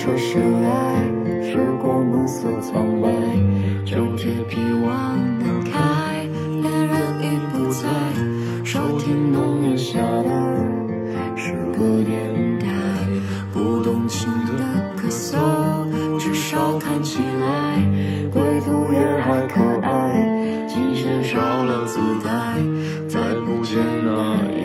车驶来，时光暮色苍白，旧铁皮往南开，恋人已不在，收听浓烟下的是个电台，不动情的咳嗽，至少看起来归途也还可爱，琴弦少了姿态，再不见那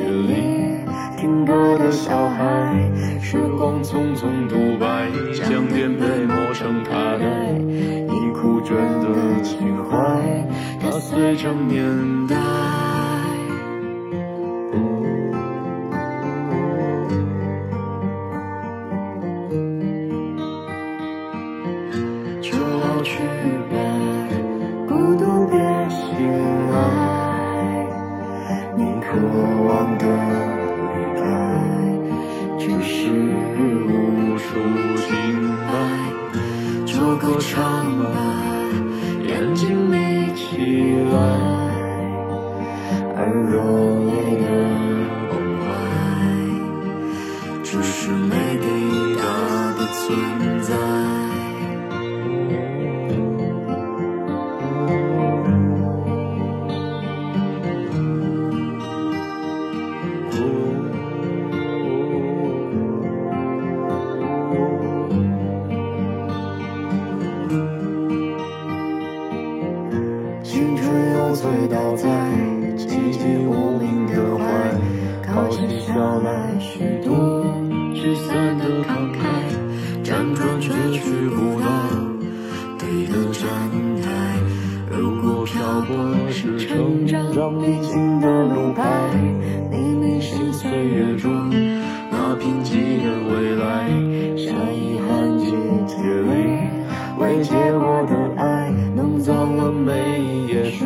光匆匆独白，将颠沛磨成卡带，你枯卷的情怀，它碎成年代。就老去吧，孤独别醒来。你渴望的摆。就歌唱吧，眼睛眯起来，而热泪的崩坏，只是没抵达的存。醉倒在寂寂无名的怀，靠起笑来虚度聚散的慷慨，辗转却去不到对的站台。如果漂泊是成长必经的路牌，你迷失岁月中那贫瘠的未来，像遗憾季节里未结果的爱，弄脏了每一页诗，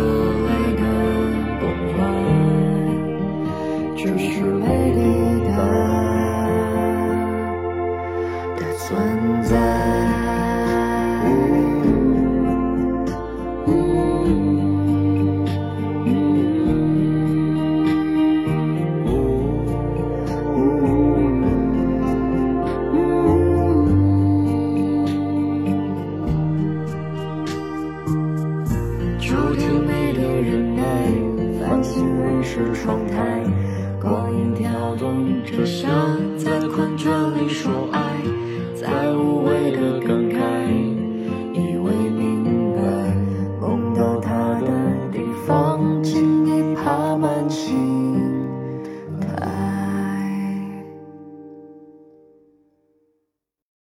只是没抵达的存在。秋天美的忍耐，繁星润湿窗台，光影跳动着像在困倦里说爱，在无谓的